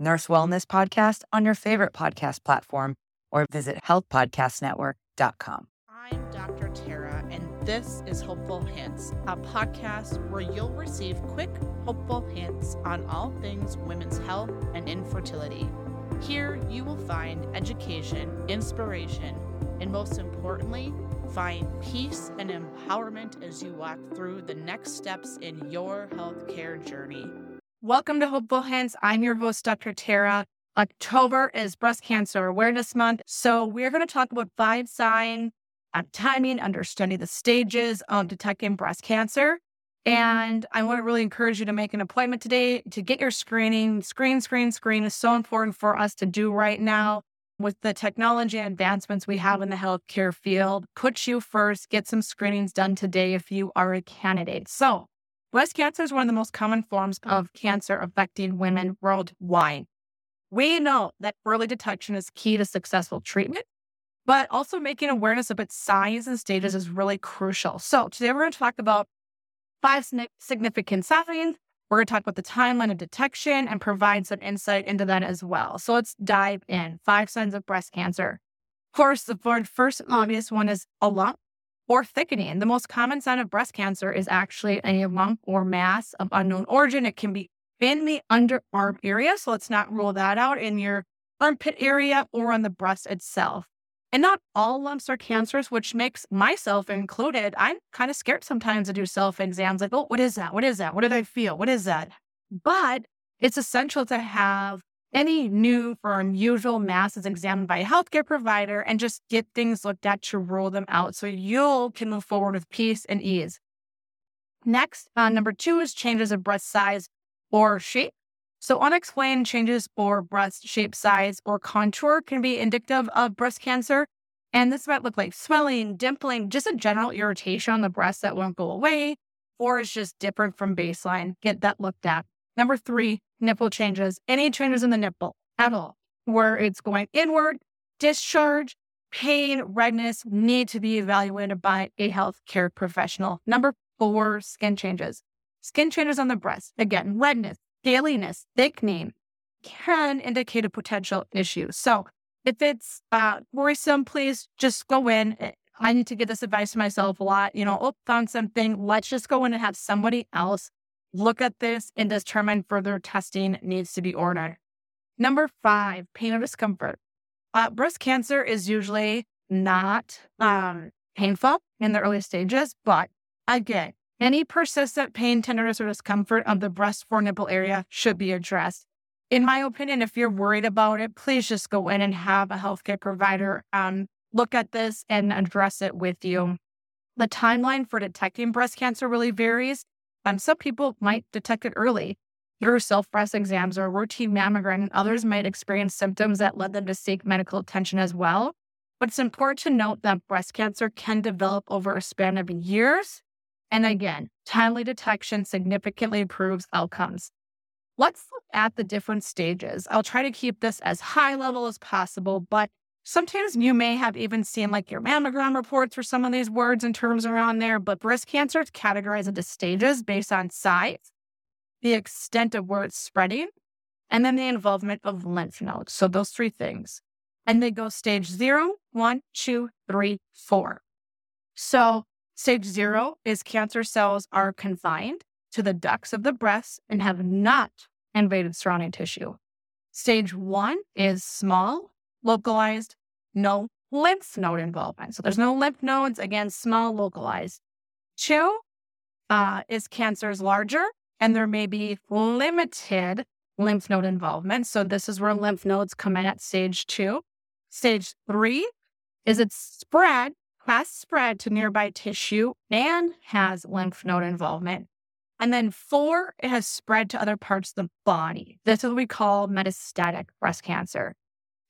Nurse Wellness Podcast on your favorite podcast platform or visit healthpodcastnetwork.com. I'm Dr. Tara, and this is Hopeful Hints, a podcast where you'll receive quick, hopeful hints on all things women's health and infertility. Here, you will find education, inspiration, and most importantly, find peace and empowerment as you walk through the next steps in your healthcare journey. Welcome to Hopeful Hints. I'm your host, Dr. Tara. October is Breast Cancer Awareness Month. So, we're going to talk about five signs of timing, understanding the stages of detecting breast cancer. And I want to really encourage you to make an appointment today to get your screening. Screen, screen, screen is so important for us to do right now with the technology advancements we have in the healthcare field. Put you first, get some screenings done today if you are a candidate. So, Breast cancer is one of the most common forms oh. of cancer affecting women worldwide. We know that early detection is key to successful treatment, but also making awareness of its signs and stages is really crucial. So, today we're going to talk about five significant signs. We're going to talk about the timeline of detection and provide some insight into that as well. So, let's dive in. Five signs of breast cancer. Of course, the first obvious one is a lump or thickening. The most common sign of breast cancer is actually a lump or mass of unknown origin. It can be in the underarm area, so let's not rule that out in your armpit area or on the breast itself. And not all lumps are cancerous, which makes myself included. I'm kind of scared sometimes to do self exams like, oh, what is that? What is that? What did I feel? What is that? But it's essential to have any new or unusual mass is examined by a healthcare provider and just get things looked at to rule them out so you can move forward with peace and ease. Next, uh, number two is changes of breast size or shape. So, unexplained changes for breast shape, size, or contour can be indicative of breast cancer. And this might look like swelling, dimpling, just a general irritation on the breast that won't go away, or it's just different from baseline. Get that looked at. Number three, nipple changes, any changes in the nipple at all, where it's going inward, discharge, pain, redness need to be evaluated by a healthcare professional. Number four, skin changes. Skin changes on the breast, again, redness, scaliness, thickening can indicate a potential issue. So if it's uh, worrisome, please just go in. I need to get this advice to myself a lot. You know, oh, found something. Let's just go in and have somebody else look at this and determine further testing needs to be ordered. Number five, pain or discomfort. Uh, breast cancer is usually not um, painful in the early stages, but again, any persistent pain, tenderness, or discomfort of the breast or nipple area should be addressed. In my opinion, if you're worried about it, please just go in and have a healthcare provider um, look at this and address it with you. The timeline for detecting breast cancer really varies. Um, some people might detect it early through self breast exams or routine mammogram, and others might experience symptoms that led them to seek medical attention as well. But it's important to note that breast cancer can develop over a span of years. And again, timely detection significantly improves outcomes. Let's look at the different stages. I'll try to keep this as high level as possible, but Sometimes you may have even seen like your mammogram reports for some of these words and terms around there, but breast cancer is categorized into stages based on size, the extent of where it's spreading, and then the involvement of lymph nodes. So those three things. And they go stage zero, one, two, three, four. So stage zero is cancer cells are confined to the ducts of the breast and have not invaded surrounding tissue. Stage one is small localized, no lymph node involvement. So there's no lymph nodes, again, small, localized. Two uh, is cancers larger, and there may be limited lymph node involvement. So this is where lymph nodes come in at stage two. Stage three is it's spread, has spread to nearby tissue and has lymph node involvement. And then four, it has spread to other parts of the body. This is what we call metastatic breast cancer.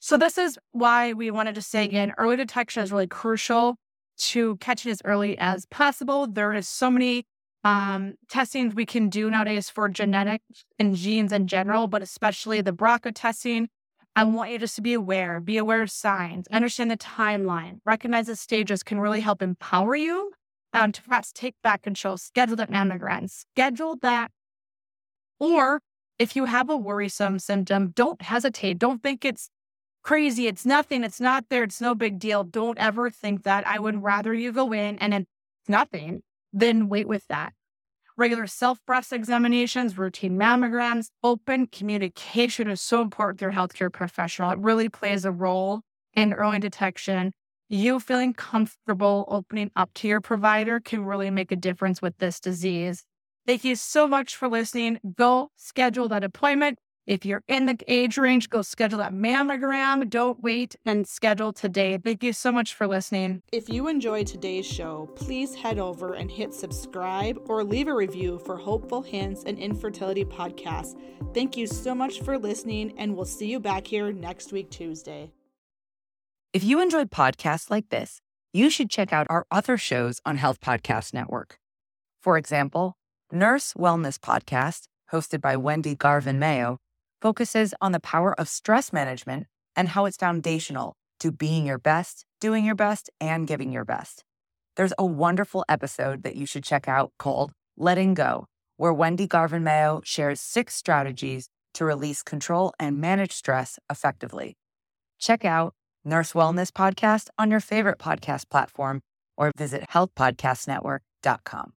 So this is why we wanted to say again, early detection is really crucial to catch it as early as possible. There is so many um, testings we can do nowadays for genetics and genes in general, but especially the BRCA testing. I want you just to be aware, be aware of signs, understand the timeline, recognize the stages can really help empower you um, to perhaps take back control, schedule that mammogram, schedule that. Or if you have a worrisome symptom, don't hesitate. Don't think it's crazy. It's nothing. It's not there. It's no big deal. Don't ever think that. I would mm-hmm. rather you go in and it's nothing than wait with that. Regular self breast examinations, routine mammograms, open communication is so important to your healthcare professional. It really plays a role in early detection you feeling comfortable opening up to your provider can really make a difference with this disease. Thank you so much for listening. Go schedule that appointment. If you're in the age range, go schedule that mammogram. Don't wait and schedule today. Thank you so much for listening. If you enjoyed today's show, please head over and hit subscribe or leave a review for Hopeful Hints and Infertility Podcast. Thank you so much for listening, and we'll see you back here next week, Tuesday. If you enjoyed podcasts like this, you should check out our other shows on Health Podcast Network. For example, Nurse Wellness Podcast, hosted by Wendy Garvin Mayo, focuses on the power of stress management and how it's foundational to being your best, doing your best, and giving your best. There's a wonderful episode that you should check out called Letting Go, where Wendy Garvin Mayo shares six strategies to release control and manage stress effectively. Check out Nurse Wellness Podcast on your favorite podcast platform or visit healthpodcastnetwork.com.